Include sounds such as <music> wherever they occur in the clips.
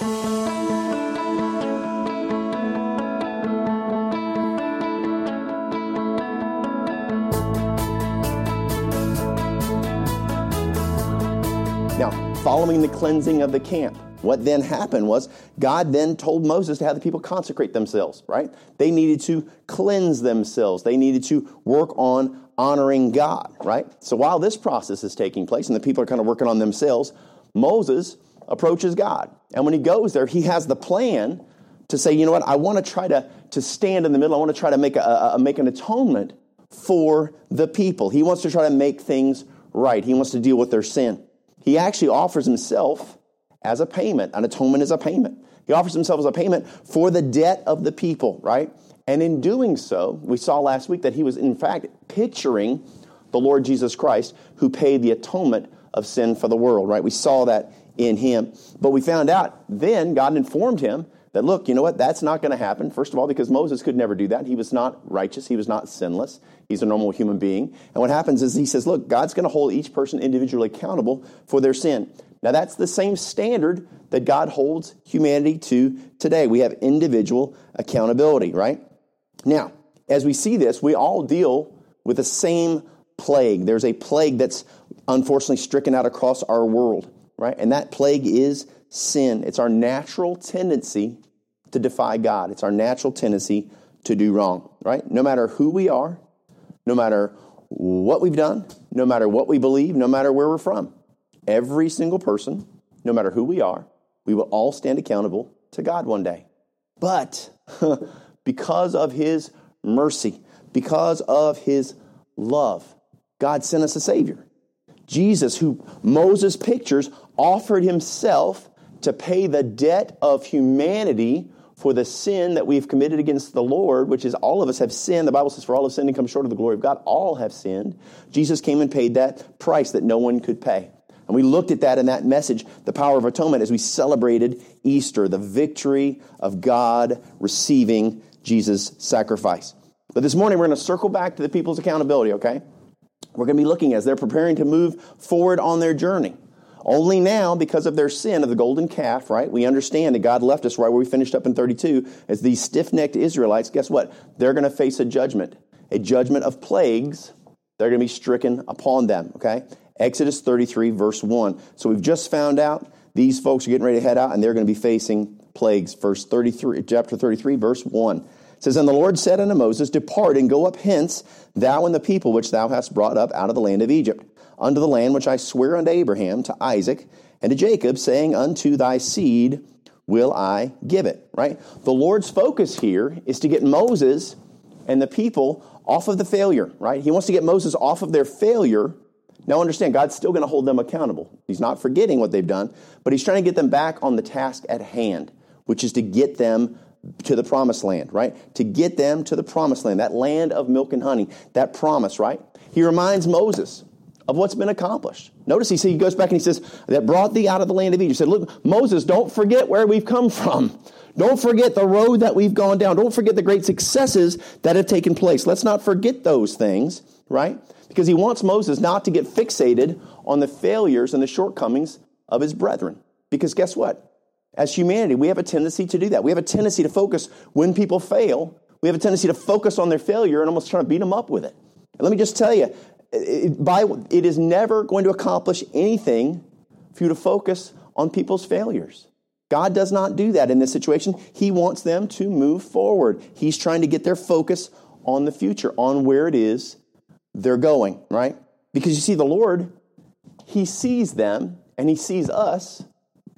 Now, following the cleansing of the camp, what then happened was God then told Moses to have the people consecrate themselves, right? They needed to cleanse themselves. They needed to work on honoring God, right? So while this process is taking place and the people are kind of working on themselves, Moses approaches God. And when he goes there, he has the plan to say, you know what, I want to try to, to stand in the middle. I want to try to make, a, a, make an atonement for the people. He wants to try to make things right. He wants to deal with their sin. He actually offers himself as a payment. An atonement is a payment. He offers himself as a payment for the debt of the people, right? And in doing so, we saw last week that he was in fact picturing the Lord Jesus Christ who paid the atonement of sin for the world, right? We saw that in him. But we found out then God informed him that, look, you know what? That's not going to happen. First of all, because Moses could never do that. He was not righteous. He was not sinless. He's a normal human being. And what happens is he says, look, God's going to hold each person individually accountable for their sin. Now, that's the same standard that God holds humanity to today. We have individual accountability, right? Now, as we see this, we all deal with the same plague. There's a plague that's unfortunately stricken out across our world, right? And that plague is sin. It's our natural tendency to defy God. It's our natural tendency to do wrong, right? No matter who we are, no matter what we've done, no matter what we believe, no matter where we're from, every single person, no matter who we are, we will all stand accountable to God one day. But <laughs> because of his mercy, because of his love, God sent us a Savior. Jesus, who Moses pictures, offered himself to pay the debt of humanity for the sin that we've committed against the Lord, which is all of us have sinned. The Bible says, For all have sinned and come short of the glory of God. All have sinned. Jesus came and paid that price that no one could pay. And we looked at that in that message, the power of atonement, as we celebrated Easter, the victory of God receiving Jesus' sacrifice. But this morning, we're going to circle back to the people's accountability, okay? We're going to be looking as they're preparing to move forward on their journey. Only now, because of their sin of the golden calf, right? We understand that God left us right where we finished up in 32 as these stiff necked Israelites. Guess what? They're going to face a judgment, a judgment of plagues. They're going to be stricken upon them, okay? Exodus 33, verse 1. So we've just found out these folks are getting ready to head out and they're going to be facing plagues. Verse 33, chapter 33, verse 1. It says, And the Lord said unto Moses, Depart and go up hence, thou and the people which thou hast brought up out of the land of Egypt unto the land which I swear unto Abraham, to Isaac, and to Jacob, saying, Unto thy seed will I give it. Right? The Lord's focus here is to get Moses and the people off of the failure, right? He wants to get Moses off of their failure. Now understand, God's still going to hold them accountable. He's not forgetting what they've done, but he's trying to get them back on the task at hand, which is to get them to the promised land, right? To get them to the promised land, that land of milk and honey, that promise, right? He reminds Moses, of what's been accomplished. Notice he, he goes back and he says, that brought thee out of the land of Egypt. He said, look, Moses, don't forget where we've come from. Don't forget the road that we've gone down. Don't forget the great successes that have taken place. Let's not forget those things, right? Because he wants Moses not to get fixated on the failures and the shortcomings of his brethren. Because guess what? As humanity, we have a tendency to do that. We have a tendency to focus when people fail. We have a tendency to focus on their failure and almost try to beat them up with it. And let me just tell you, it, by, it is never going to accomplish anything for you to focus on people's failures. God does not do that in this situation. He wants them to move forward. He's trying to get their focus on the future, on where it is they're going, right? Because you see, the Lord, He sees them and He sees us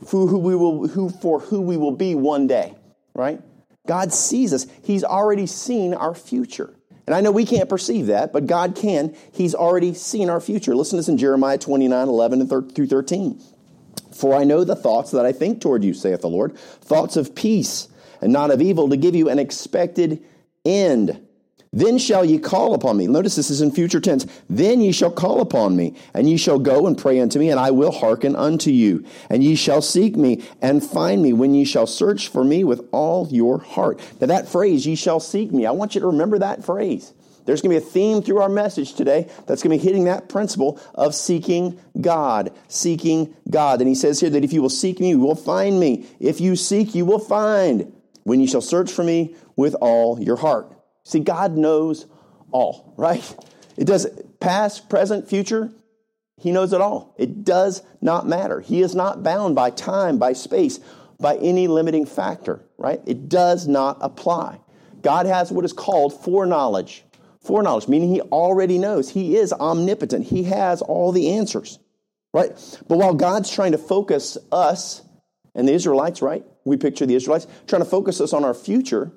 for who we will, who, for who we will be one day, right? God sees us. He's already seen our future. And I know we can't perceive that, but God can. He's already seen our future. Listen to this in Jeremiah 29, 11 and through 13. For I know the thoughts that I think toward you, saith the Lord, thoughts of peace and not of evil, to give you an expected end. Then shall ye call upon me. Notice this is in future tense. Then ye shall call upon me, and ye shall go and pray unto me, and I will hearken unto you. And ye shall seek me and find me when ye shall search for me with all your heart. Now that phrase, ye shall seek me, I want you to remember that phrase. There's going to be a theme through our message today that's going to be hitting that principle of seeking God, seeking God. And he says here that if you will seek me, you will find me. If you seek, you will find when you shall search for me with all your heart. See, God knows all, right? It does past, present, future. He knows it all. It does not matter. He is not bound by time, by space, by any limiting factor, right? It does not apply. God has what is called foreknowledge. Foreknowledge, meaning he already knows. He is omnipotent. He has all the answers, right? But while God's trying to focus us and the Israelites, right? We picture the Israelites trying to focus us on our future.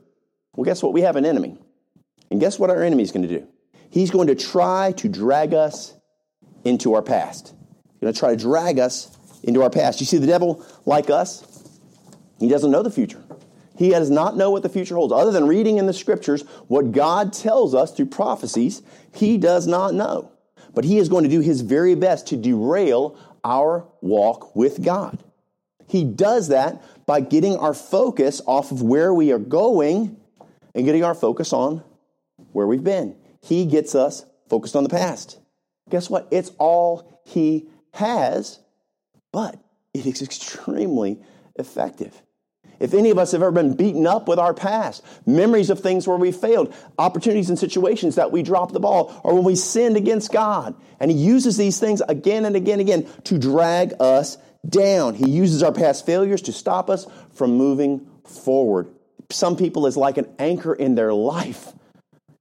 Well, guess what? We have an enemy. And guess what our enemy is going to do? He's going to try to drag us into our past. He's going to try to drag us into our past. You see, the devil, like us, he doesn't know the future. He does not know what the future holds. Other than reading in the scriptures what God tells us through prophecies, he does not know. But he is going to do his very best to derail our walk with God. He does that by getting our focus off of where we are going and getting our focus on where we've been. He gets us focused on the past. Guess what? It's all he has, but it is extremely effective. If any of us have ever been beaten up with our past, memories of things where we failed, opportunities and situations that we dropped the ball, or when we sinned against God, and He uses these things again and again and again to drag us down. He uses our past failures to stop us from moving forward. Some people is like an anchor in their life.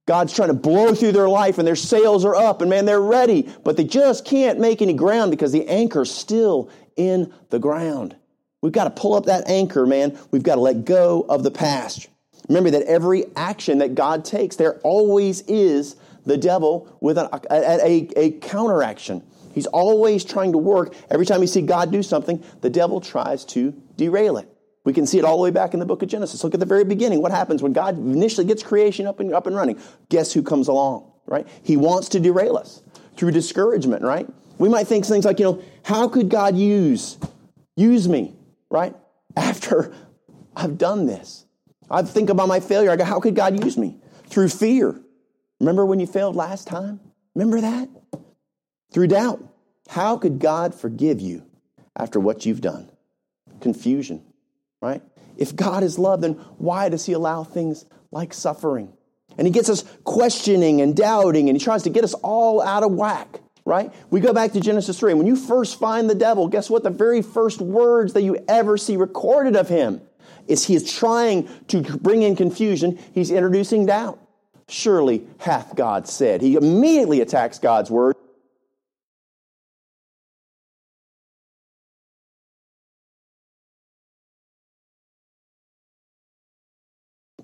God's trying to blow through their life and their sails are up and man, they're ready, but they just can't make any ground because the anchor's still in the ground. We've got to pull up that anchor, man. We've got to let go of the past. Remember that every action that God takes, there always is the devil with a, a, a, a counteraction. He's always trying to work. Every time you see God do something, the devil tries to derail it. We can see it all the way back in the book of Genesis. Look at the very beginning. What happens when God initially gets creation up and, up and running? Guess who comes along, right? He wants to derail us through discouragement, right? We might think things like, you know, how could God use, use me? right? After I've done this. I think about my failure. I go, how could God use me? Through fear. Remember when you failed last time? Remember that? Through doubt. How could God forgive you after what you've done? Confusion, right? If God is love, then why does He allow things like suffering? And He gets us questioning and doubting, and He tries to get us all out of whack right? We go back to Genesis 3. When you first find the devil, guess what? The very first words that you ever see recorded of him is he is trying to bring in confusion. He's introducing doubt. Surely hath God said. He immediately attacks God's word.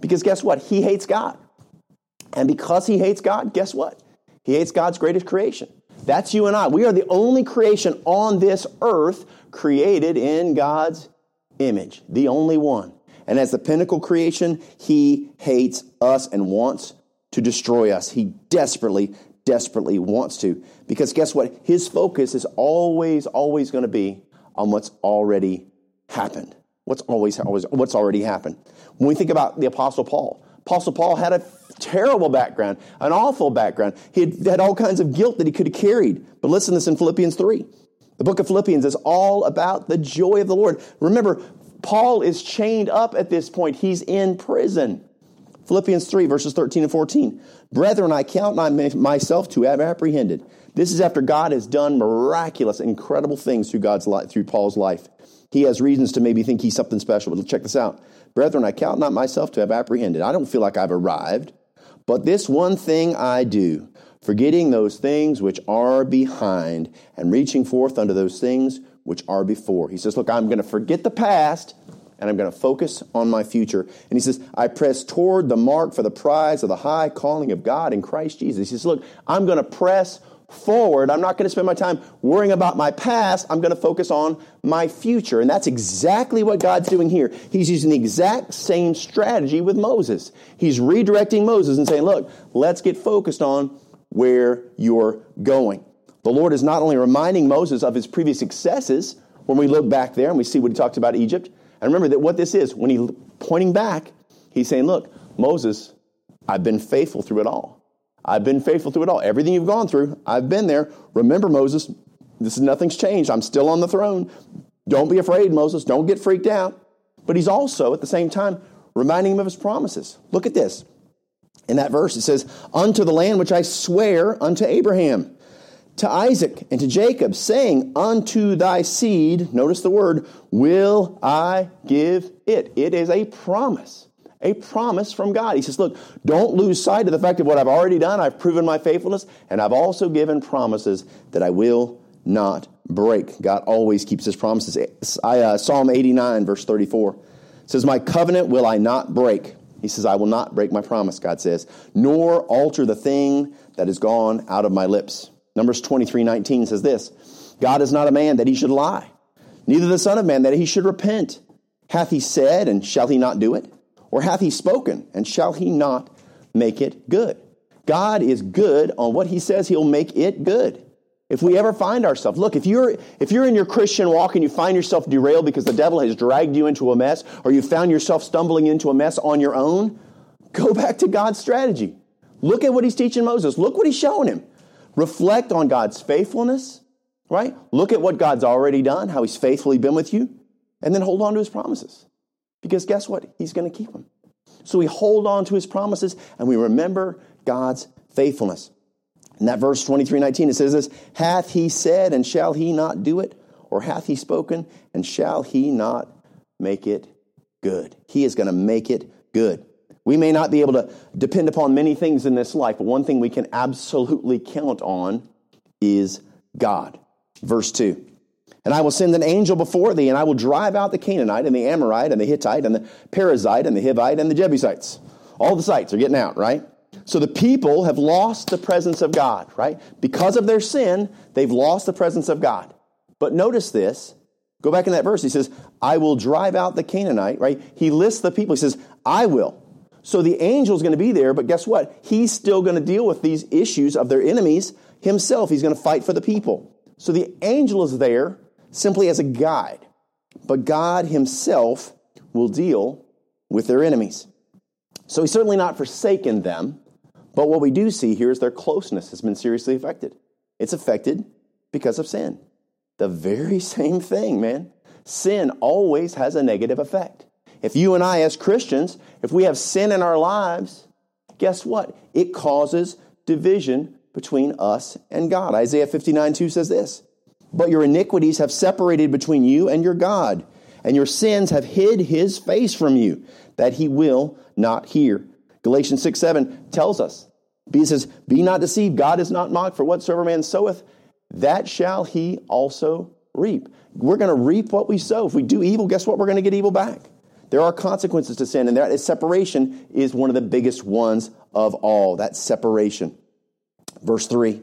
Because guess what? He hates God. And because he hates God, guess what? He hates God's greatest creation. That's you and I. We are the only creation on this earth created in God's image, the only one. And as the pinnacle creation, he hates us and wants to destroy us. He desperately, desperately wants to. Because guess what? His focus is always, always going to be on what's already happened. What's always, always, what's already happened. When we think about the Apostle Paul, Apostle Paul had a terrible background, an awful background. He had, had all kinds of guilt that he could have carried. But listen to this in Philippians 3. The book of Philippians is all about the joy of the Lord. Remember, Paul is chained up at this point, he's in prison. Philippians 3, verses 13 and 14. Brethren, I count not myself to have apprehended. This is after God has done miraculous, incredible things through God's life, through Paul's life. He has reasons to maybe think he's something special, but check this out. Brethren, I count not myself to have apprehended. I don't feel like I've arrived. But this one thing I do, forgetting those things which are behind and reaching forth unto those things which are before. He says, Look, I'm going to forget the past and I'm going to focus on my future. And he says, I press toward the mark for the prize of the high calling of God in Christ Jesus. He says, Look, I'm going to press forward. I'm not going to spend my time worrying about my past. I'm going to focus on my future. And that's exactly what God's doing here. He's using the exact same strategy with Moses. He's redirecting Moses and saying, look, let's get focused on where you're going. The Lord is not only reminding Moses of his previous successes when we look back there and we see what he talked about Egypt. And remember that what this is, when he pointing back, he's saying, look, Moses, I've been faithful through it all. I've been faithful through it all. Everything you've gone through, I've been there. Remember, Moses, this is nothing's changed. I'm still on the throne. Don't be afraid, Moses. Don't get freaked out. But he's also, at the same time, reminding him of his promises. Look at this. In that verse, it says, Unto the land which I swear unto Abraham, to Isaac, and to Jacob, saying, Unto thy seed, notice the word, will I give it. It is a promise. A promise from God. He says, Look, don't lose sight of the fact of what I've already done. I've proven my faithfulness, and I've also given promises that I will not break. God always keeps his promises. I, uh, Psalm 89, verse 34 says, My covenant will I not break. He says, I will not break my promise, God says, nor alter the thing that is gone out of my lips. Numbers 23, 19 says this God is not a man that he should lie, neither the Son of Man that he should repent. Hath he said, and shall he not do it? Or hath he spoken, and shall he not make it good? God is good on what he says he'll make it good. If we ever find ourselves, look, if you're, if you're in your Christian walk and you find yourself derailed because the devil has dragged you into a mess, or you found yourself stumbling into a mess on your own, go <laughs> back to God's strategy. Look at what he's teaching Moses. Look what he's showing him. Reflect on God's faithfulness, right? Look at what God's already done, how he's faithfully been with you, and then hold on to his promises. Because guess what? He's going to keep them. So we hold on to his promises and we remember God's faithfulness. In that verse 23 19, it says this Hath he said, and shall he not do it? Or hath he spoken, and shall he not make it good? He is going to make it good. We may not be able to depend upon many things in this life, but one thing we can absolutely count on is God. Verse 2 And I will send an angel before thee, and I will drive out the Canaanite, and the Amorite, and the Hittite, and the Perizzite, and the Hivite, and the Jebusites. All the sites are getting out, right? So the people have lost the presence of God, right? Because of their sin, they've lost the presence of God. But notice this. Go back in that verse. He says, I will drive out the Canaanite, right? He lists the people. He says, I will. So the angel's going to be there, but guess what? He's still going to deal with these issues of their enemies himself. He's going to fight for the people. So the angel is there simply as a guide, but God himself will deal with their enemies. So he's certainly not forsaken them, but what we do see here is their closeness has been seriously affected. It's affected because of sin. The very <laughs> same thing, man. Sin always has a negative effect. If you and I, as Christians, if we have sin in our lives, guess what? It causes division between us and God. Isaiah 59 2 says this But your iniquities have separated between you and your God, and your sins have hid his face from you, that he will not hear. Galatians 6 7 tells us, He says, Be not deceived, God is not mocked, for whatsoever man soweth, that shall he also reap. We're going to reap what we sow. If we do evil, guess what? We're going to get evil back. There are consequences to sin, and that separation is one of the biggest ones of all. That separation. Verse 3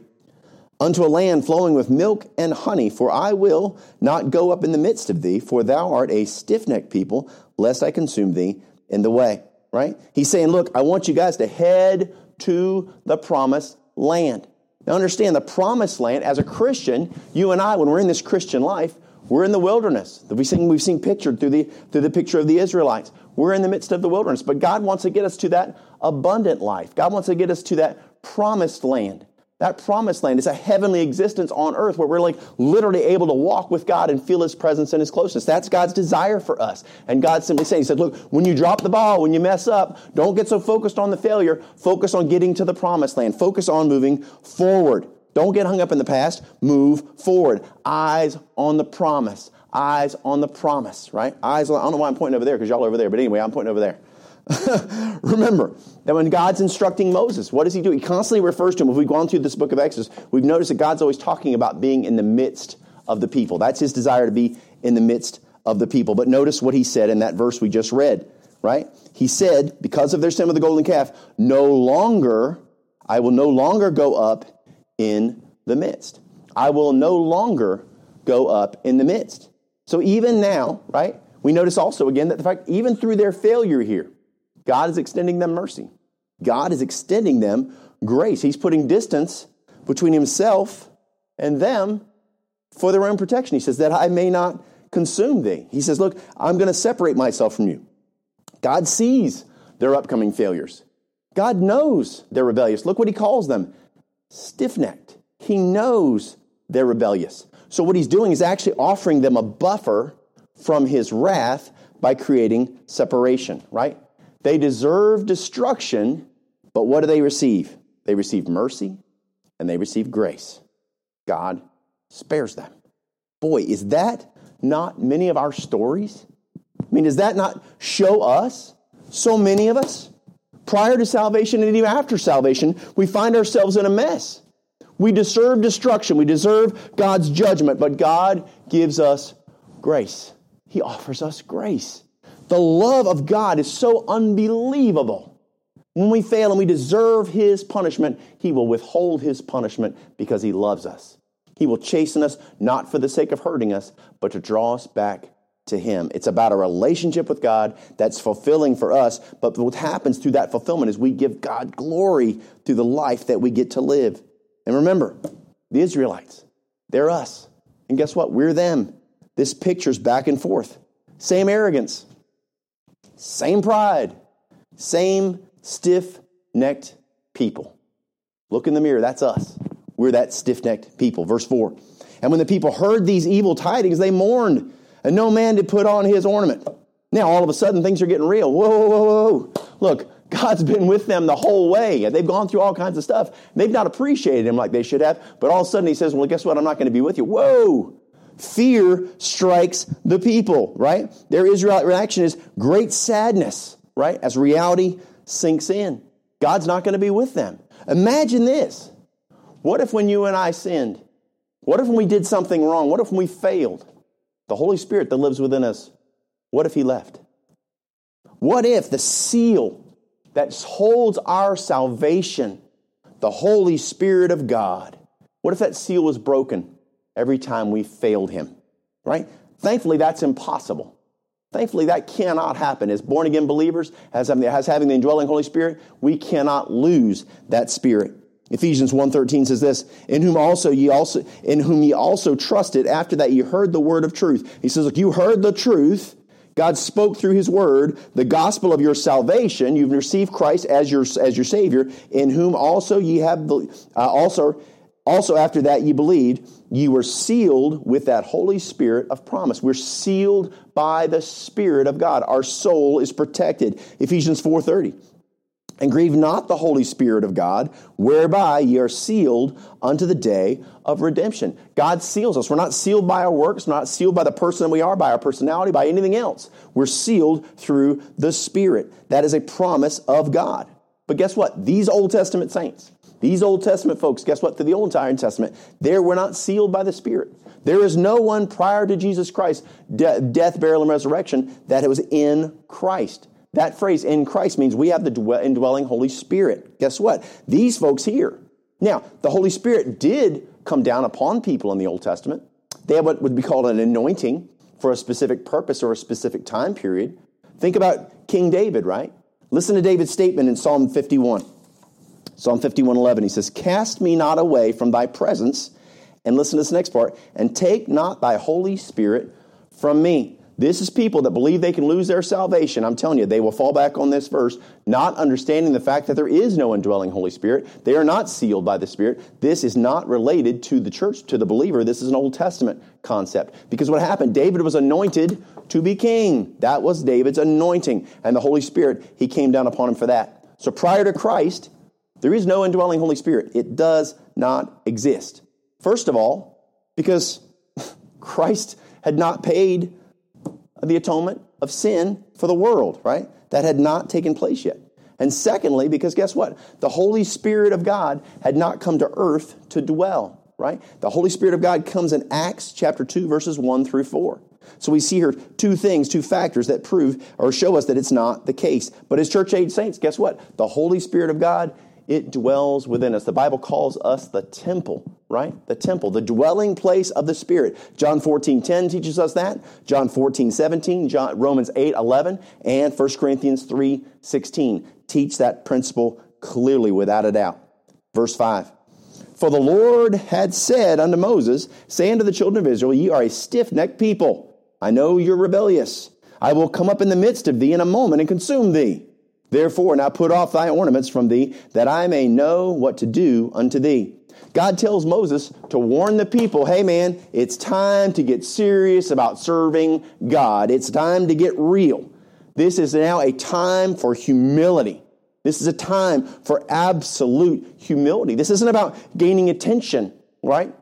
Unto a land flowing with milk and honey, for I will not go up in the midst of thee, for thou art a stiff necked people, lest I consume thee in the way right? He's saying, look, I want you guys to head to the promised land. Now understand the promised land, as a Christian, you and I, when we're in this Christian life, we're in the wilderness. We've seen, we've seen pictured through the, through the picture of the Israelites. We're in the midst of the wilderness. But God wants to get us to that abundant life. God wants to get us to that promised land. That promised land is a heavenly existence on earth where we're like literally able to walk with God and feel His presence and His closeness. That's God's desire for us. And God's simply saying, He said, look, when you drop the ball, when you mess up, don't get so focused on the failure. Focus on getting to the promised land. Focus on moving forward. Don't get hung up in the past. Move forward. Eyes on the promise. Eyes on the promise, right? Eyes on, I don't know why I'm pointing over there because y'all over there, but anyway, I'm pointing over there. <laughs> Remember that when God's instructing Moses, what does he do? He constantly refers to him. If we've gone through this book of Exodus, we've noticed that God's always talking about being in the midst of the people. That's his desire to be in the midst of the people. But notice what he said in that verse we just read, right? He said, because of their sin with the golden calf, no longer, I will no longer go up in the midst. I will no longer go up in the midst. So even now, right, we notice also again that the fact, even through their failure here, God is extending them mercy. God is extending them grace. He's putting distance between himself and them for their own protection. He says, That I may not consume thee. He says, Look, I'm going to separate myself from you. God sees their upcoming failures. God knows they're rebellious. Look what he calls them stiff necked. He knows they're rebellious. So, what he's doing is actually offering them a buffer from his wrath by creating separation, right? They deserve destruction, but what do they receive? They receive mercy and they receive grace. God spares them. Boy, is that not many of our stories? I mean, does that not show us, so many of us, prior to salvation and even after salvation, we find ourselves in a mess? We deserve destruction. We deserve God's judgment, but God gives us grace. He offers us grace. The love of God is so unbelievable. When we fail and we deserve His punishment, He will withhold His punishment because He loves us. He will chasten us not for the sake of hurting us, but to draw us back to Him. It's about a relationship with God that's fulfilling for us. But what happens through that fulfillment is we give God glory through the life that we get to live. And remember, the Israelites, they're us. And guess what? We're them. This picture's back and forth. Same arrogance, same pride, same stiff necked people. Look in the mirror, that's us. We're that stiff necked people. Verse 4. And when the people heard these evil tidings, they mourned, and no man did put on his ornament. Now, all of a sudden, things are getting real. Whoa, whoa, whoa, whoa. Look, God's been with them the whole way. And they've gone through all kinds of stuff. They've not appreciated him like they should have. But all of a sudden he says, Well, guess what? I'm not going to be with you. Whoa! Fear strikes the people, right? Their Israelite reaction is great sadness, right? As reality sinks in. God's not going to be with them. Imagine this. What if when you and I sinned? What if when we did something wrong? What if when we failed? The Holy Spirit that lives within us, what if He left? What if the seal that holds our salvation, the Holy Spirit of God. What if that seal was broken every time we failed Him? Right? Thankfully, that's impossible. Thankfully, that cannot happen. As born again believers, as, having the indwelling Holy Spirit, we cannot lose that Spirit. Ephesians 1:13 says this, in whom also ye also in whom ye also trusted after that ye heard the word of truth. He says, look, you heard the truth, God spoke through his word the gospel of your salvation. You've received Christ as your, as your Savior, in whom also ye have, uh, also, also after that ye believed, ye were sealed with that Holy Spirit of promise. We're sealed by the Spirit of God. Our soul is protected. Ephesians 4.30 and grieve not the Holy Spirit of God, whereby ye are sealed unto the day of redemption. God seals us. We're not sealed by our works, not sealed by the person that we are, by our personality, by anything else. We're sealed through the Spirit. That is a promise of God. But guess what? These Old Testament saints, these Old Testament folks, guess what? Through the Old Testament, there we're not sealed by the Spirit. There is no one prior to Jesus Christ, de- death, burial, and resurrection, that was in Christ. That phrase in Christ means we have the indwelling Holy Spirit. Guess what? These folks here. Now, the Holy Spirit did come down upon people in the Old Testament. They had what would be called an anointing for a specific purpose or a specific time period. Think about King David, right? Listen to David's statement in Psalm 51. Psalm 51:11 he says, "Cast me not away from thy presence." And listen to this next part, "And take not thy Holy Spirit from me." This is people that believe they can lose their salvation. I'm telling you, they will fall back on this verse, not understanding the fact that there is no indwelling Holy Spirit. They are not sealed by the Spirit. This is not related to the church, to the believer. This is an Old Testament concept. Because what happened? David was anointed to be king. That was David's anointing. And the Holy Spirit, he came down upon him for that. So prior to Christ, there is no indwelling Holy Spirit. It does not exist. First of all, because <laughs> Christ had not paid the atonement of sin for the world, right? That had not taken place yet. And secondly, because guess what? The Holy Spirit of God had not come to earth to dwell, right? The Holy Spirit of God comes in Acts chapter 2, verses 1 through 4. So we see here two things, two factors that prove or show us that it's not the case. But as church age saints, guess what? The Holy Spirit of God it dwells within us. The Bible calls us the temple, right? The temple, the dwelling place of the Spirit. John 14, 10 teaches us that. John 14, 17, John, Romans 8, 11, and 1 Corinthians 3, 16 teach that principle clearly without a doubt. Verse 5. For the Lord had said unto Moses, Say unto the children of Israel, Ye are a stiff necked people. I know you're rebellious. I will come up in the midst of thee in a moment and consume thee. Therefore, now put off thy ornaments from thee, that I may know what to do unto thee. God tells Moses to warn the people, hey man, it's time to get serious about serving God. It's time to get real. This is now a time for humility. This is a time for absolute humility. This isn't about gaining attention, right?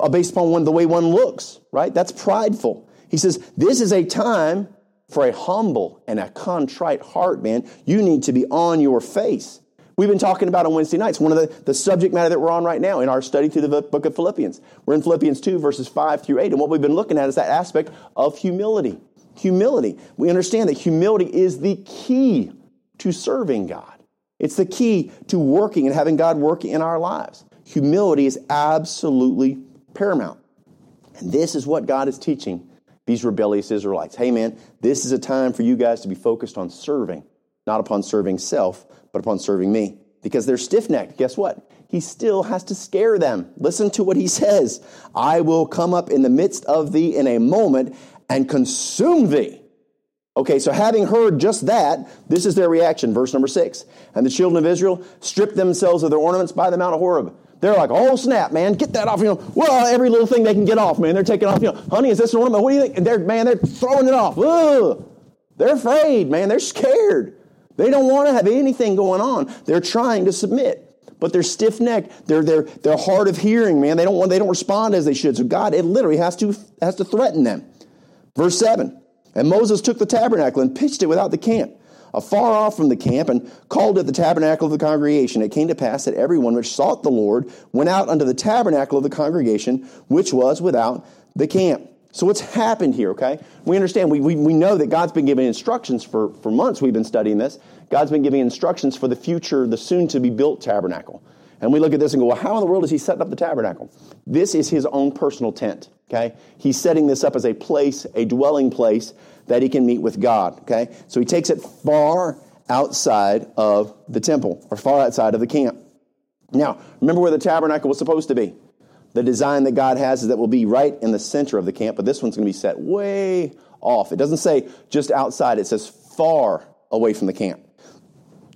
Uh, based upon one, the way one looks, right? That's prideful. He says, this is a time for a humble and a contrite heart, man. You need to be on your face. We've been talking about on Wednesday nights, one of the, the subject matter that we're on right now in our study through the book of Philippians. We're in Philippians 2, verses 5 through 8. And what we've been looking at is that aspect of humility. Humility. We understand that humility is the key to serving God. It's the key to working and having God work in our lives. Humility is absolutely paramount. And this is what God is teaching these rebellious Israelites. Hey, man, this is a time for you guys to be focused on serving, not upon serving self, but upon serving me. Because they're stiff necked. Guess what? He still has to scare them. Listen to what he says I will come up in the midst of thee in a moment and consume thee. Okay, so having heard just that, this is their reaction. Verse number six. And the children of Israel stripped themselves of their ornaments by the Mount of Horeb. They're like, oh snap, man, get that off. You know, well, every little thing they can get off, man. They're taking off. You know, honey, is this an ornament? What do you think? And they're, man, they're throwing it off. Ugh. They're afraid, man. They're scared. They don't want to have anything going on. They're trying to submit, but they're stiff necked. They're they're they're hard of hearing, man. They don't want. They don't respond as they should. So God, it literally has to has to threaten them. Verse seven. And Moses took the tabernacle and pitched it without the camp afar off from the camp, and called it the tabernacle of the congregation. It came to pass that everyone which sought the Lord went out unto the tabernacle of the congregation, which was without the camp. So what's happened here, okay? We understand, we, we, we know that God's been giving instructions for, for months we've been studying this. God's been giving instructions for the future, the soon to be built tabernacle. And we look at this and go, well, how in the world is he setting up the tabernacle? This is his own personal tent, okay? He's setting this up as a place, a dwelling place that he can meet with God. Okay? So he takes it far outside of the temple or far outside of the camp. Now, remember where the tabernacle was supposed to be. The design that God has is that will be right in the center of the camp, but this one's going to be set way off. It doesn't say just outside, it says far away from the camp.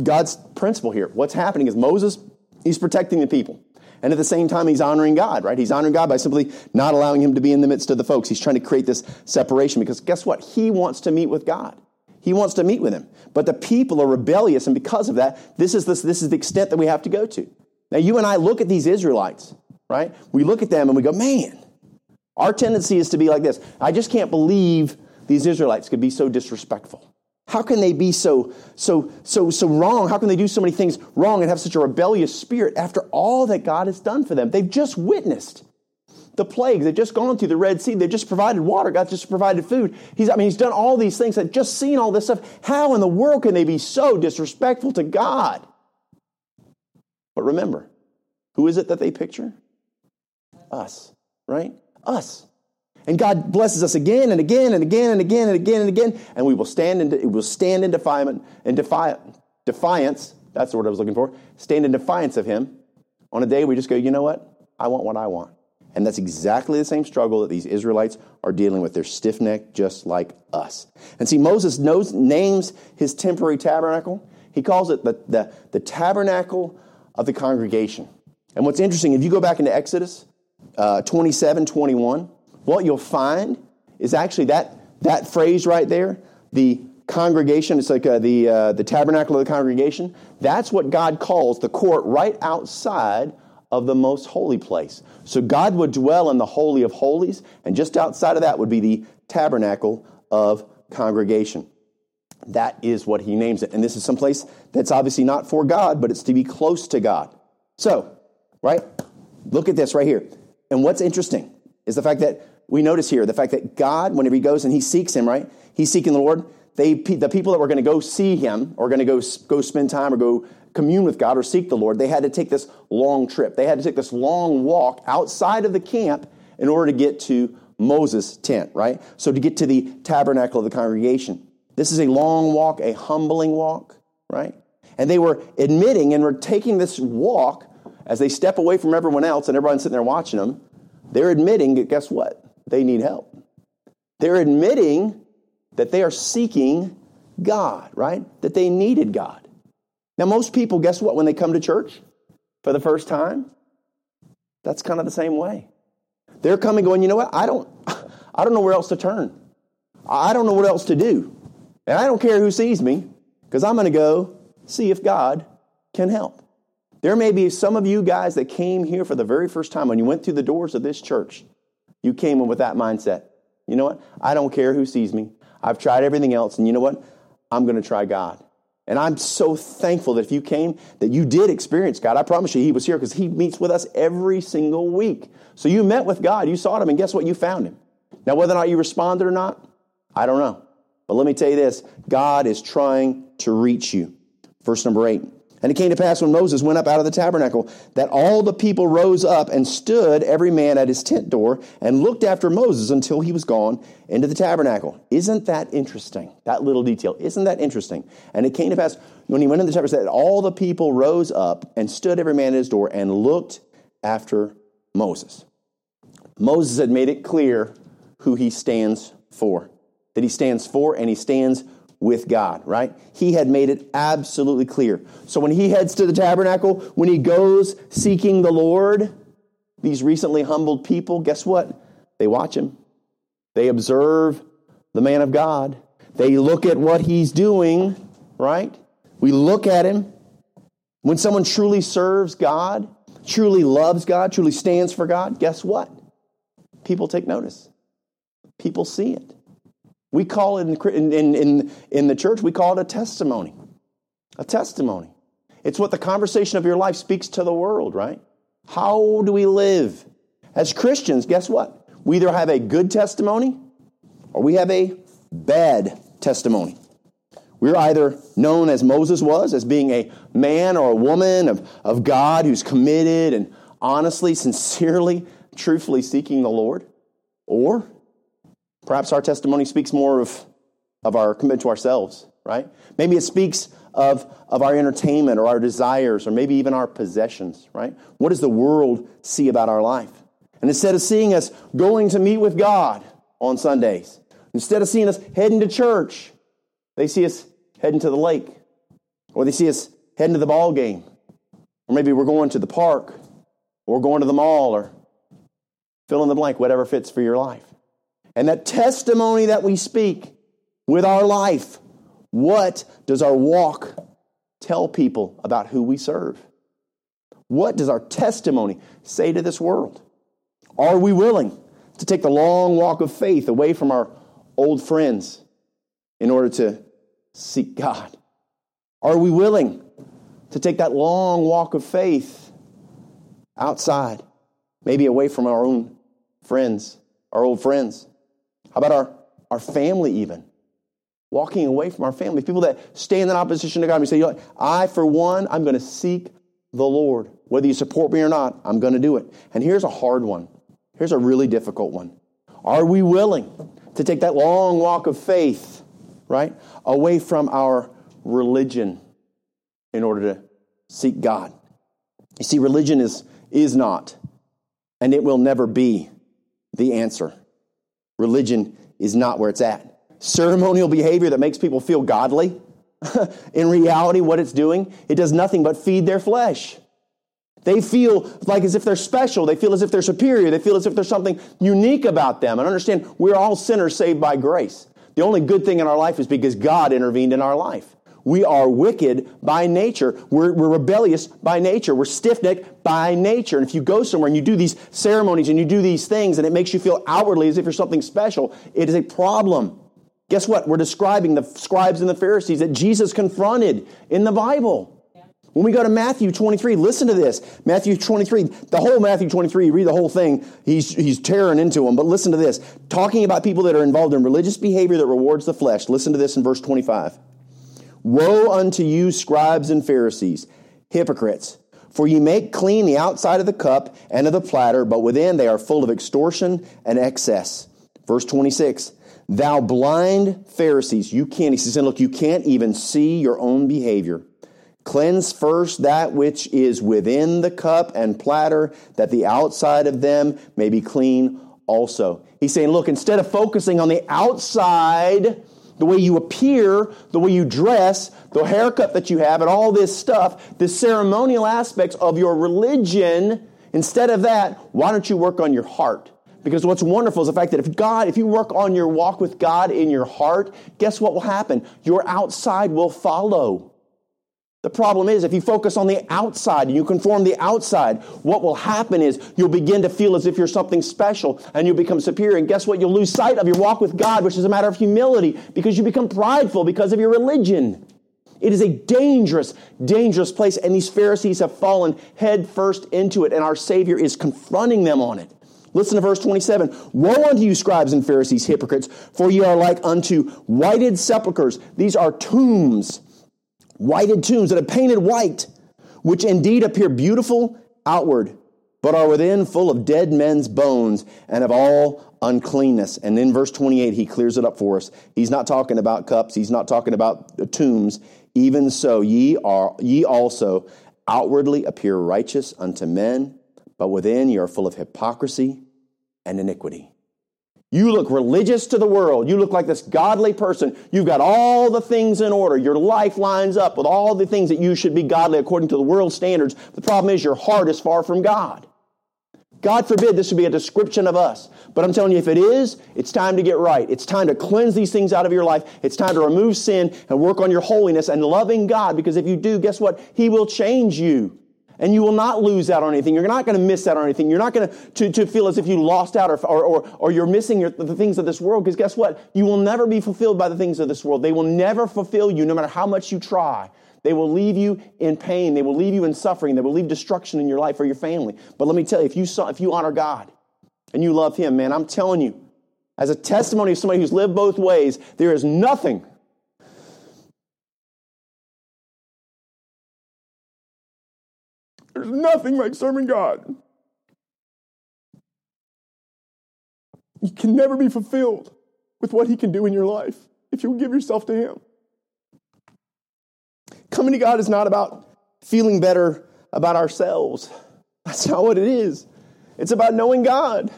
God's principle here, what's happening is Moses, he's protecting the people. And at the same time, he's honoring God, right? He's honoring God by simply not allowing him to be in the midst of the folks. He's trying to create this separation because guess what? He wants to meet with God. He wants to meet with him. But the people are rebellious, and because of that, this is, this, this is the extent that we have to go to. Now, you and I look at these Israelites, right? We look at them and we go, man, our tendency is to be like this. I just can't believe these Israelites could be so disrespectful. How can they be so, so, so, so wrong? How can they do so many things wrong and have such a rebellious spirit after all that God has done for them? They've just witnessed the plagues. They've just gone through the Red Sea. They've just provided water. God just provided food. He's, I mean, he's done all these things. They've just seen all this stuff. How in the world can they be so disrespectful to God? But remember, who is it that they picture? Us, right? Us. And God blesses us again and again and again and again and again and again, and we will stand in, we will stand in defiance, in defi- defiance, that's the word I was looking for, stand in defiance of Him. On a day we just go, you know what? I want what I want. And that's exactly the same struggle that these Israelites are dealing with. They're stiff necked just like us. And see, Moses knows, names his temporary tabernacle. He calls it the, the, the tabernacle of the congregation. And what's interesting, if you go back into Exodus uh, 27 21, what you'll find is actually that, that phrase right there, the congregation, it's like uh, the, uh, the tabernacle of the congregation. That's what God calls the court right outside of the most holy place. So God would dwell in the Holy of Holies, and just outside of that would be the tabernacle of congregation. That is what he names it. And this is some place that's obviously not for God, but it's to be close to God. So, right? Look at this right here. And what's interesting is the fact that we notice here the fact that God, whenever he goes and he seeks him, right? He's seeking the Lord. They, the people that were going to go see him or going to go, go spend time or go commune with God or seek the Lord, they had to take this long trip. They had to take this long walk outside of the camp in order to get to Moses' tent, right? So to get to the tabernacle of the congregation. This is a long walk, a humbling walk, right? And they were admitting and were taking this walk as they step away from everyone else and everyone's sitting there watching them. They're admitting guess what? They need help. They're admitting that they are seeking God, right? That they needed God. Now, most people, guess what, when they come to church for the first time? That's kind of the same way. They're coming going, you know what? I don't, I don't know where else to turn. I don't know what else to do. And I don't care who sees me because I'm going to go see if God can help. There may be some of you guys that came here for the very first time when you went through the doors of this church. You came in with that mindset. You know what? I don't care who sees me. I've tried everything else, and you know what? I'm going to try God. And I'm so thankful that if you came, that you did experience God. I promise you, He was here because He meets with us every single week. So you met with God, you saw Him, and guess what? You found Him. Now, whether or not you responded or not, I don't know. But let me tell you this God is trying to reach you. Verse number eight. And it came to pass when Moses went up out of the tabernacle that all the people rose up and stood every man at his tent door and looked after Moses until he was gone into the tabernacle. Isn't that interesting? That little detail. Isn't that interesting? And it came to pass when he went into the tabernacle that all the people rose up and stood every man at his door and looked after Moses. Moses had made it clear who he stands for. That he stands for and he stands with God, right? He had made it absolutely clear. So when he heads to the tabernacle, when he goes seeking the Lord, these recently humbled people, guess what? They watch him. They observe the man of God. They look at what he's doing, right? We look at him. When someone truly serves God, truly loves God, truly stands for God, guess what? People take notice. People see it. We call it in, in, in, in the church, we call it a testimony. A testimony. It's what the conversation of your life speaks to the world, right? How do we live? As Christians, guess what? We either have a good testimony or we have a bad testimony. We're either known as Moses was, as being a man or a woman of, of God who's committed and honestly, sincerely, truthfully seeking the Lord, or Perhaps our testimony speaks more of, of our commitment to ourselves, right? Maybe it speaks of, of our entertainment or our desires or maybe even our possessions, right? What does the world see about our life? And instead of seeing us going to meet with God on Sundays, instead of seeing us heading to church, they see us heading to the lake, or they see us heading to the ball game, or maybe we're going to the park, or going to the mall, or fill in the blank, whatever fits for your life. And that testimony that we speak with our life, what does our walk tell people about who we serve? What does our testimony say to this world? Are we willing to take the long walk of faith away from our old friends in order to seek God? Are we willing to take that long walk of faith outside, maybe away from our own friends, our old friends? How about our, our family, even? Walking away from our family. People that stand in opposition to God. We say, you know, I, for one, I'm going to seek the Lord. Whether you support me or not, I'm going to do it. And here's a hard one. Here's a really difficult one. Are we willing to take that long walk of faith, right, away from our religion in order to seek God? You see, religion is, is not, and it will never be the answer religion is not where it's at. Ceremonial behavior that makes people feel godly, <laughs> in reality, what it's doing, it does nothing but feed their flesh. They feel like as if they're special. They feel as if they're superior. They feel as if there's something unique about them. And understand, we're all sinners saved by grace. The only good thing in our life is because God intervened in our life. We are wicked by nature. We're, we're rebellious by nature. We're stiff necked by nature. And if you go somewhere and you do these ceremonies and you do these things and it makes you feel outwardly as if you're something special, it is a problem. Guess what? We're describing the scribes and the Pharisees that Jesus confronted in the Bible. When we go to Matthew 23, listen to this. Matthew 23, the whole Matthew 23, you read the whole thing, he's, he's tearing into them. But listen to this. Talking about people that are involved in religious behavior that rewards the flesh. Listen to this in verse 25. Woe unto you, scribes and Pharisees, hypocrites! For ye make clean the outside of the cup and of the platter, but within they are full of extortion and excess. Verse 26. Thou blind Pharisees, you can't, he says, and look, you can't even see your own behavior. Cleanse first that which is within the cup and platter, that the outside of them may be clean also. He's saying, look, instead of focusing on the outside the way you appear, the way you dress, the haircut that you have, and all this stuff, the ceremonial aspects of your religion, instead of that, why don't you work on your heart? Because what's wonderful is the fact that if God, if you work on your walk with God in your heart, guess what will happen? Your outside will follow. The problem is, if you focus on the outside and you conform the outside, what will happen is you'll begin to feel as if you're something special and you'll become superior. And guess what? You'll lose sight of your walk with God, which is a matter of humility because you become prideful because of your religion. It is a dangerous, dangerous place, and these Pharisees have fallen head first into it, and our Savior is confronting them on it. Listen to verse 27. Woe unto you, scribes and Pharisees, hypocrites, for ye are like unto whited sepulchres. These are tombs whited tombs that are painted white, which indeed appear beautiful outward, but are within full of dead men's bones and of all uncleanness. And in verse 28, he clears it up for us. He's not talking about cups, he's not talking about tombs. Even so, ye are ye also outwardly appear righteous unto men, but within ye are full of hypocrisy and iniquity. You look religious to the world. You look like this godly person. You've got all the things in order. Your life lines up with all the things that you should be godly according to the world standards. The problem is your heart is far from God. God forbid this would be a description of us. But I'm telling you, if it is, it's time to get right. It's time to cleanse these things out of your life. It's time to remove sin and work on your holiness and loving God. Because if you do, guess what? He will change you and you will not lose out on anything. You're not going to miss out on anything. You're not going to, to feel as if you lost out or, or, or, or you're missing your, the things of this world because guess what? You will never be fulfilled by the things of this world. They will never fulfill you no matter how much you try. They will leave you in pain. They will leave you in suffering. They will leave destruction in your life or your family. But let me tell you, if you, saw, if you honor God and you love Him, man, I'm telling you, as a testimony of somebody who's lived both ways, there is nothing There's nothing like serving God. You can never be fulfilled with what He can do in your life if you give yourself to Him. Coming to God is not about feeling better about ourselves. That's not what it is. It's about knowing God,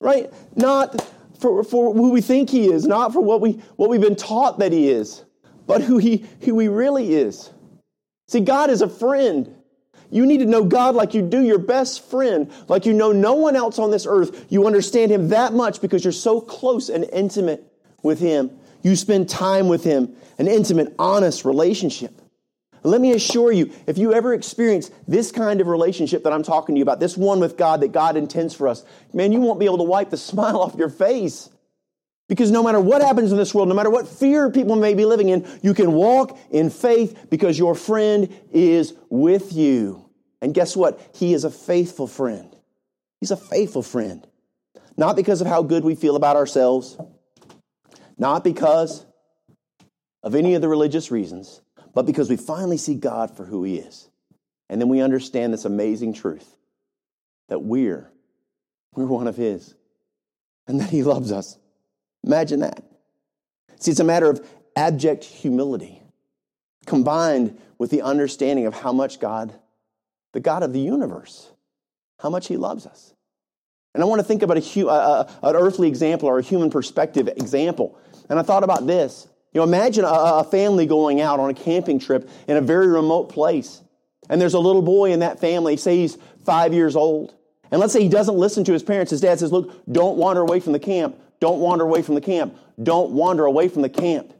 right? Not for, for who we think He is, not for what, we, what we've been taught that He is, but who he, who he really is. See, God is a friend. You need to know God like you do your best friend, like you know no one else on this earth. You understand Him that much because you're so close and intimate with Him. You spend time with Him, an intimate, honest relationship. Let me assure you, if you ever experience this kind of relationship that I'm talking to you about, this one with God that God intends for us, man, you won't be able to wipe the <laughs> smile off your face. Because no matter what happens in this world, no matter what fear people may be living in, you can walk in faith because your friend is with you. And guess what? He is a faithful friend. He's a faithful friend. Not because of how good we feel about ourselves, not because of any of the religious reasons, but because we finally see God for who He is. And then we understand this amazing truth that we're, we're one of His and that He loves us. Imagine that. See, it's a matter of abject humility combined with the understanding of how much God, the God of the universe, how much He loves us. And I want to think about a, an earthly example or a human perspective example. And I thought about this. You know, imagine a, a family going out on a camping trip in a very remote place. And there's a little boy in that family, say he's five years old. And let's say he doesn't listen to his parents. His dad says, Look, don't wander away from the camp. Don't wander away from the camp. Don't wander away from the camp.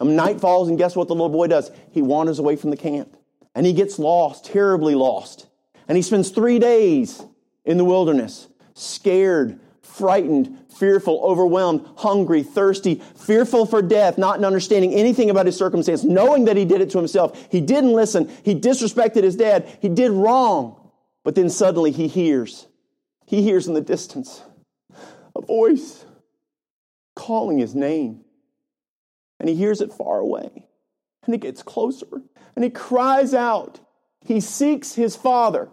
Um, night falls, and guess what the little boy does? He wanders away from the camp. And he gets lost, terribly lost. And he spends three days in the wilderness, scared, frightened, fearful, overwhelmed, hungry, thirsty, fearful for death, not understanding anything about his circumstance, knowing that he did it to himself. He didn't listen. He disrespected his dad. He did wrong. But then suddenly he hears. He hears in the distance a voice calling his name. And he hears it far away. And he gets closer and he cries out. He seeks his father.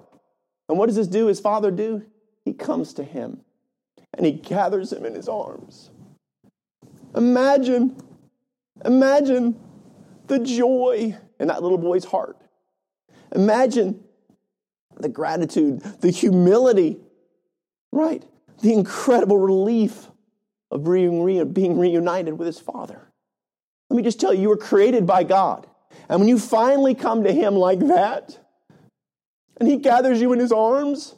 And what does this do? His father do? He comes to him and he gathers him in his arms. Imagine, imagine the joy in that little boy's heart. Imagine the gratitude, the humility, right? The incredible relief of being, reunited with his father. Let me just tell you, you were created by God. And when you finally come to Him like that, and He gathers you in His arms,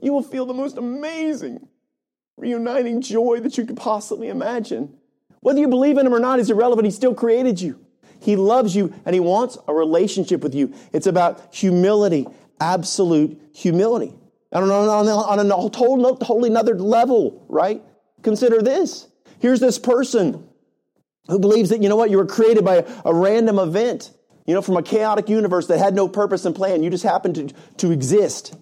you will feel the most amazing, reuniting joy that you could possibly imagine. Whether you believe in Him or not is irrelevant. He still created you. He loves you and He wants a relationship with you. It's about humility, absolute humility. I don't know, on, on a whole, totally another level, right? Consider this. Here's this person who believes that, you know what, you were created by a, random event, you know, from a chaotic universe that had no purpose and plan. You just happened to, to exist.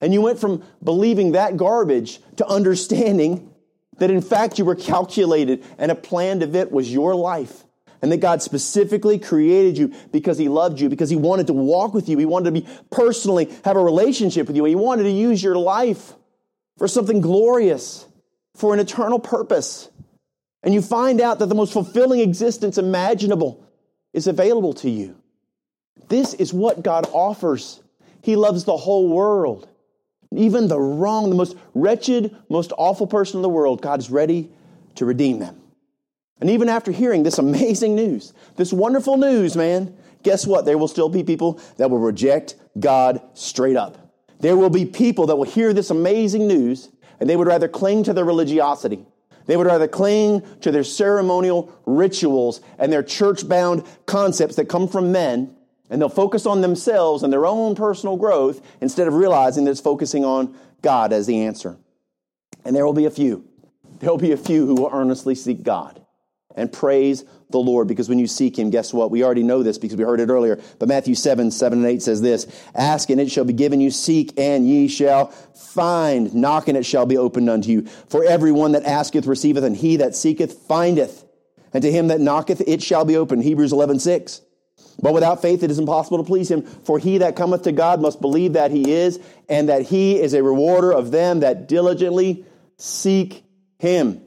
And you went from believing that garbage to understanding that in fact you were calculated and a planned event was your life. And that God specifically created you because He loved you, because He wanted to walk with you. He wanted to be personally have a relationship with you. He wanted to use your life for something glorious, for an eternal purpose. And you find out that the most fulfilling existence imaginable is available to you. This is what God offers. He loves the whole world. Even the wrong, the most wretched, most awful person in the world, God is ready to redeem them. And even after hearing this amazing news, this wonderful news, man, guess what? There will still be people that will reject God straight up. There will be people that will hear this amazing news and they would rather cling to their religiosity. They would rather cling to their ceremonial rituals and their church bound concepts that come from men, and they'll focus on themselves and their own personal growth instead of realizing that it's focusing on God as the answer. And there will be a few. There will be a few who will earnestly seek God and praise the Lord because when you seek him, guess what? We already know this because we heard it earlier. But Matthew 7, 7 and 8 says this Ask and it shall be given you, seek and ye shall find, knock and it shall be opened unto you. For everyone that asketh receiveth, and he that seeketh findeth. And to him that knocketh it shall be opened. Hebrews 11, 6. But without faith it is impossible to please him. For he that cometh to God must believe that he is, and that he is a rewarder of them that diligently seek him.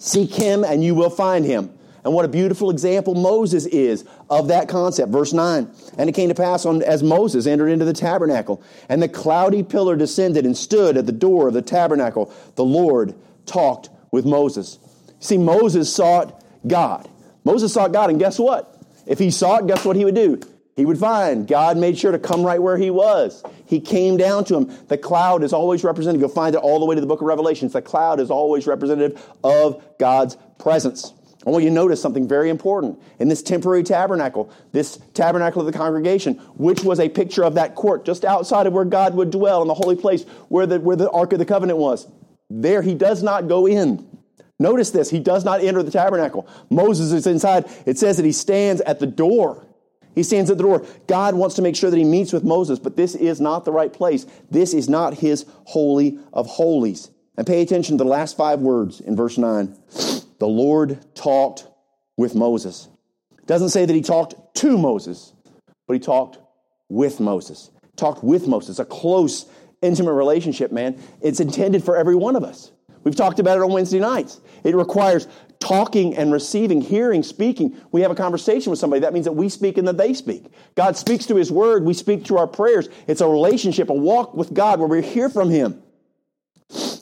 Seek him and you will find him. And what a beautiful example Moses is of that concept. Verse 9. And it came to pass on as Moses entered into the tabernacle, and the cloudy pillar descended and stood at the door of the tabernacle. The Lord talked with Moses. See, Moses sought God. Moses sought God, and guess what? If he sought, guess what he would do? He would find. God made sure to come right where he was. He came down to him. The cloud is always representative. You'll find it all the way to the book of Revelations. The cloud is always representative of God's presence. I want you to notice something very important. In this temporary tabernacle, this tabernacle of the congregation, which was a picture of that court just outside of where God would dwell in the holy place where the, where the Ark of the Covenant was, there he does not go in. Notice this, he does not enter the tabernacle. Moses is inside. It says that he stands at the door. He stands at the door. God wants to make sure that he meets with Moses, but this is not the right place. This is not his holy of holies. And pay attention to the last five words in verse 9. The Lord talked with Moses. It doesn't say that he talked to Moses, but he talked with Moses. Talked with Moses, a close, intimate relationship, man. It's intended for every one of us. We've talked about it on Wednesday nights. It requires talking and receiving, hearing, speaking. We have a conversation with somebody. That means that we speak and that they speak. God speaks to His Word. We speak through our prayers. It's a relationship, a walk with God where we hear from Him.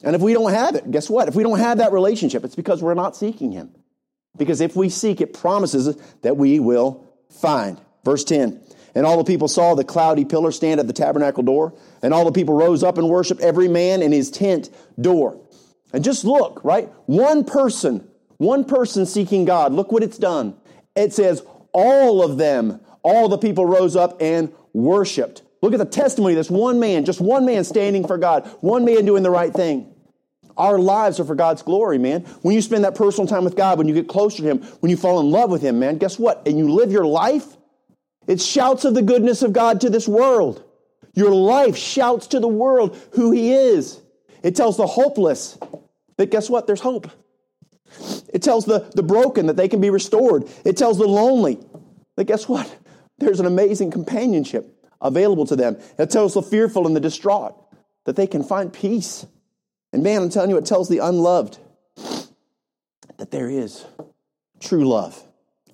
And if we don't have it, guess what? If we don't have that relationship, it's because we're not seeking Him. Because if we seek, it promises that we will find. Verse 10 And all the people saw the cloudy pillar stand at the tabernacle door, and all the people rose up and worshiped every man in his tent door. And just look, right? One person one person seeking God. Look what it's done. It says, all of them, all the people rose up and worshiped. Look at the testimony. This one man, just one man standing for God, one man doing the right thing. Our lives are for God's glory, man. When you spend that personal time with God, when you get closer to Him, when you fall in love with Him, man, guess what? And you live your life, it shouts of the goodness of God to this world. Your life shouts to the world who He is. It tells the hopeless that guess what? There's hope. It tells the, the broken that they can be restored. It tells the lonely that guess what? <laughs> There's an amazing companionship available to them. It tells the fearful and the distraught that they can find peace. And man, I'm telling you, it tells the unloved that there is true love.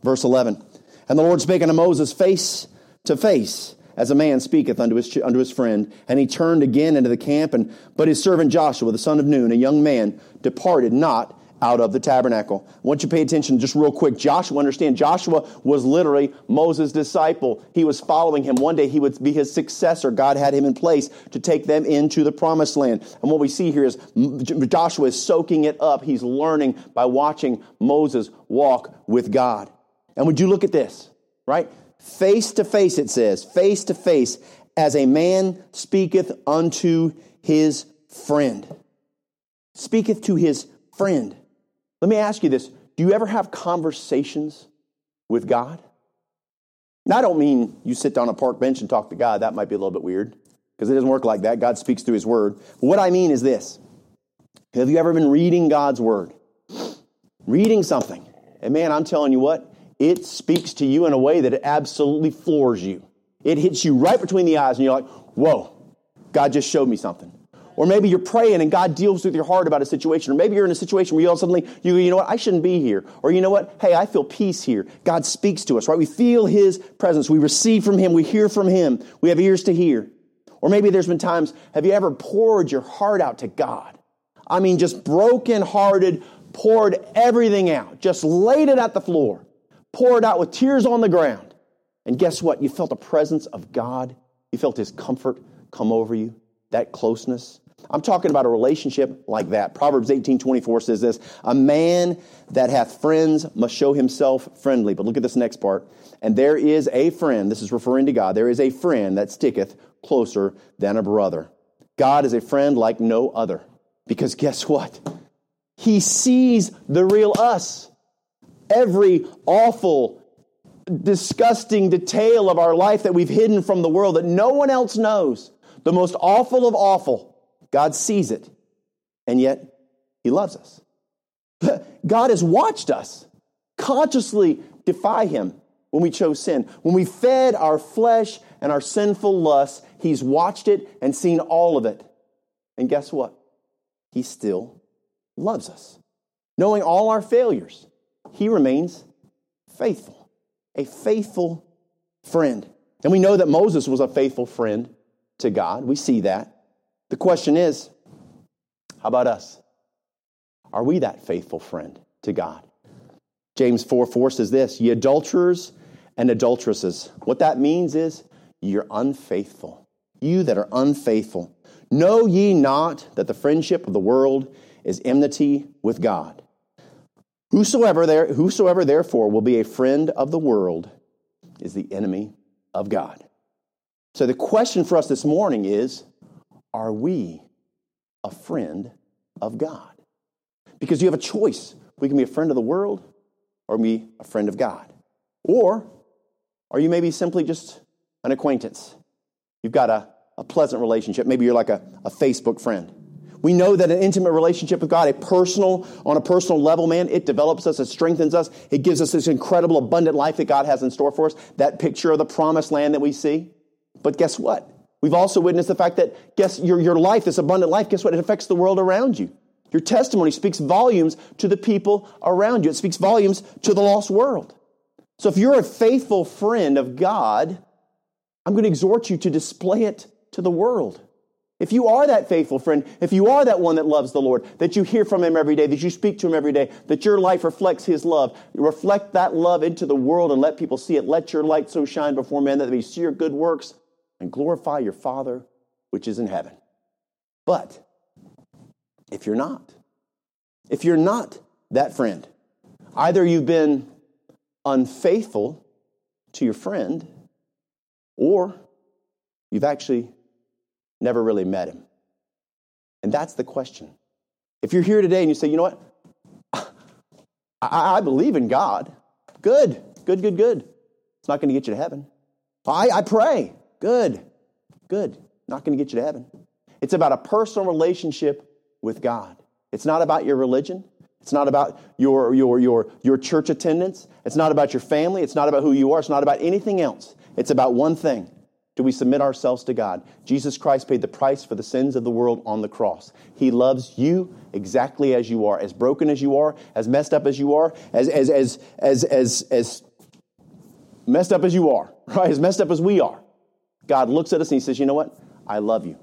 Verse 11 And the Lord spake unto Moses face to face, as a man speaketh unto his, unto his friend. And he turned again into the camp, and but his servant Joshua, the son of Nun, a young man, departed not out of the tabernacle. I want you to pay attention just real quick. Joshua, understand, Joshua was literally Moses' disciple. He was following him. One day he would be his successor. God had him in place to take them into the promised land. And what we see here is Joshua is soaking it up. He's learning by watching Moses walk with God. And would you look at this, right? Face to face, it says, face to face, as a man speaketh unto his friend. Speaketh to his friend. Let me ask you this do you ever have conversations with God? Now, I don't mean you sit down on a park bench and talk to God. That might be a little bit weird because it doesn't work like that. God speaks through His Word. But what I mean is this Have you ever been reading God's Word? Reading something. And man, I'm telling you what, it speaks to you in a way that it absolutely floors you. It hits you right between the eyes, and you're like, whoa, God just showed me something. Or maybe you're praying and God deals with your heart about a situation. Or maybe you're in a situation where you all suddenly, you you know what, I shouldn't be here. Or you know what, hey, I feel peace here. God speaks to us, right? We feel His presence. We receive from Him. We hear from Him. We have ears to hear. Or maybe there's been times, have you ever poured your heart out to God? I mean, just broken hearted, poured everything out, just laid it at the floor, poured out with tears on the ground. And guess what? You felt the presence of God. You felt His comfort come over you, that closeness. I'm talking about a relationship like that. Proverbs 18 24 says this A man that hath friends must show himself friendly. But look at this next part. And there is a friend, this is referring to God, there is a friend that sticketh closer than a brother. God is a friend like no other. Because guess what? He sees the real us. Every awful, disgusting detail of our life that we've hidden from the world that no one else knows. The most awful of awful God sees it, and yet He loves us. <laughs> God has watched us consciously defy Him when we chose sin. When we fed our flesh and our sinful lusts, He's watched it and seen all of it. And guess what? He still loves us. Knowing all our failures, He remains faithful, a faithful friend. And we know that Moses was a faithful friend to God. We see that. The question is how about us? Are we that faithful friend to God? James 4 4 says this Ye adulterers and adulteresses. What that means is you're unfaithful. You that are unfaithful. Know ye not that the friendship of the world is enmity with God? Whosoever, there, whosoever therefore will be a friend of the world is the enemy of God. So the question for us this morning is are we a friend of God? Because you have a choice. We can be a friend of the world or be a friend of God. Or are you maybe simply just an acquaintance? You've got a, a pleasant relationship. Maybe you're like a, a Facebook friend. We know that an intimate relationship with God, a personal, on a personal level, man, it develops us, it strengthens us, it gives us this incredible, abundant life that God has in store for us. That picture of the promised land that we see. But guess what? We've also witnessed the fact that, guess, your, your life, this abundant life, guess what? It affects the world around you. Your testimony speaks volumes to the people around you. It speaks volumes to the lost world. So if you're a faithful friend of God, I'm going to exhort you to display it to the world. If you are that faithful friend, if you are that one that loves the Lord, that you hear from Him every day, that you speak to Him every day, that your life reflects His love, reflect that love into the world and let people see it. Let your light so shine before men that they see your good works and glorify your Father which is in heaven. But if you're not, if you're not that friend, either you've been unfaithful to your friend or you've actually never really met him. And that's the question. If you're here today and you say, you know what? I, I believe in God. Good, good, good, good. It's not going to get you to heaven. I, I pray. Good. Good. Not going to get you to heaven. It's about a personal relationship with God. It's not about your religion. It's not about your, your, your, your church attendance. It's not about your family. It's not about who you are. It's not about anything else. It's about one thing. Do we submit ourselves to God? Jesus Christ paid the price for the sins of the world on the cross. He loves you exactly as you are, as broken as you are, as messed up as you are, as, as, as, as, as, as messed up as you are, <laughs> right? As messed up as we are. God looks at us and he says, You know what? I love you.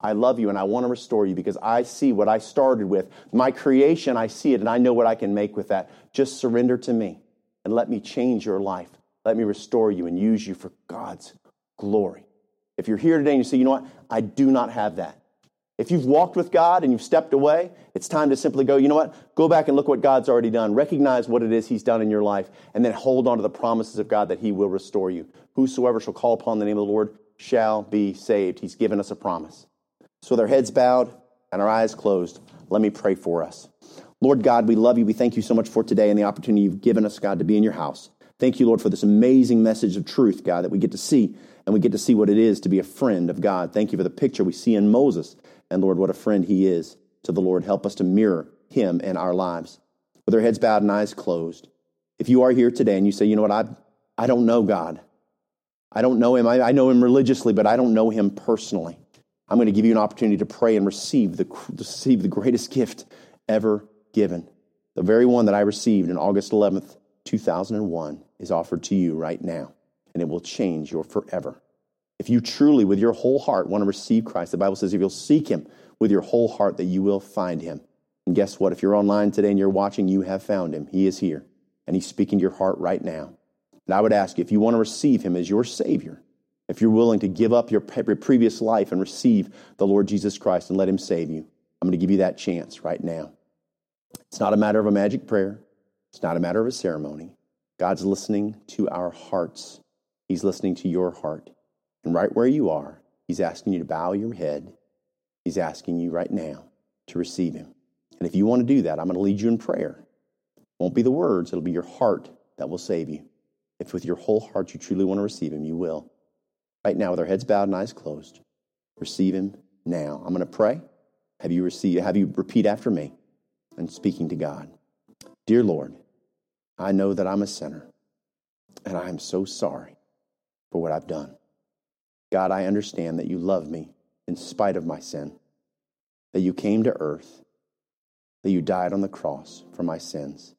I love you and I want to restore you because I see what I started with. My creation, I see it and I know what I can make with that. Just surrender to me and let me change your life. Let me restore you and use you for God's glory. If you're here today and you say, you know what, I do not have that. If you've walked with God and you've stepped away, it's time to simply go, you know what? Go back and look what God's already done. Recognize what it is He's done in your life, and then hold on to the promises of God that He will restore you. Whosoever shall call upon the name of the Lord shall be saved. He's given us a promise. So, with our heads bowed and our eyes closed, let me pray for us. Lord God, we love you. We thank you so much for today and the opportunity you've given us, God, to be in your house. Thank you, Lord, for this amazing message of truth, God, that we get to see and we get to see what it is to be a friend of God. Thank you for the picture we see in Moses. And Lord, what a friend he is to the Lord. Help us to mirror him in our lives. With our heads bowed and eyes closed, if you are here today and you say, you know what, I, I don't know God. I don't know him. I, I know him religiously, but I don't know him personally. I'm going to give you an opportunity to pray and receive the, receive the greatest gift ever given. The very one that I received on August 11th, 2001 is offered to you right now, and it will change your forever. If you truly, with your whole heart, want to receive Christ, the Bible says if you'll seek Him with your whole heart, that you will find Him. And guess what? If you're online today and you're watching, you have found Him. He is here, and He's speaking to your heart right now. And I would ask you, if you want to receive Him as your Savior, if you're willing to give up your previous life and receive the Lord Jesus Christ and let Him save you, I'm going to give you that chance right now. It's not a matter of a magic prayer. It's not a matter of a ceremony. God's listening to our hearts. He's listening to your heart. And right where you are, He's asking you to bow your head. He's asking you right now to receive Him. And if you want to do that, I'm going to lead you in prayer. It won't be the words, it'll be your heart that will save you. If with your whole heart you truly want to receive Him, you will. Right now, with our heads bowed and eyes closed, receive Him now. I'm going to pray. Have you receive, have you repeat after me and speaking to God. Dear Lord, I know that I'm a sinner, and I am so sorry for what I've done. God, I understand that you love me in spite of my sin, that you came to earth, that you died on the cross for my sins.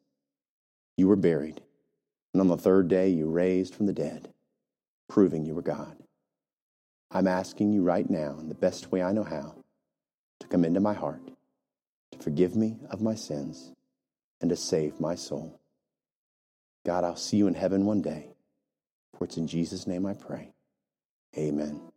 You were buried, and on the third day you raised from the dead, proving you were God. I'm asking you right now, in the best way I know how, to come into my heart, to forgive me of my sins, and to save my soul. God, I'll see you in heaven one day. For it's in Jesus' name I pray. Amen.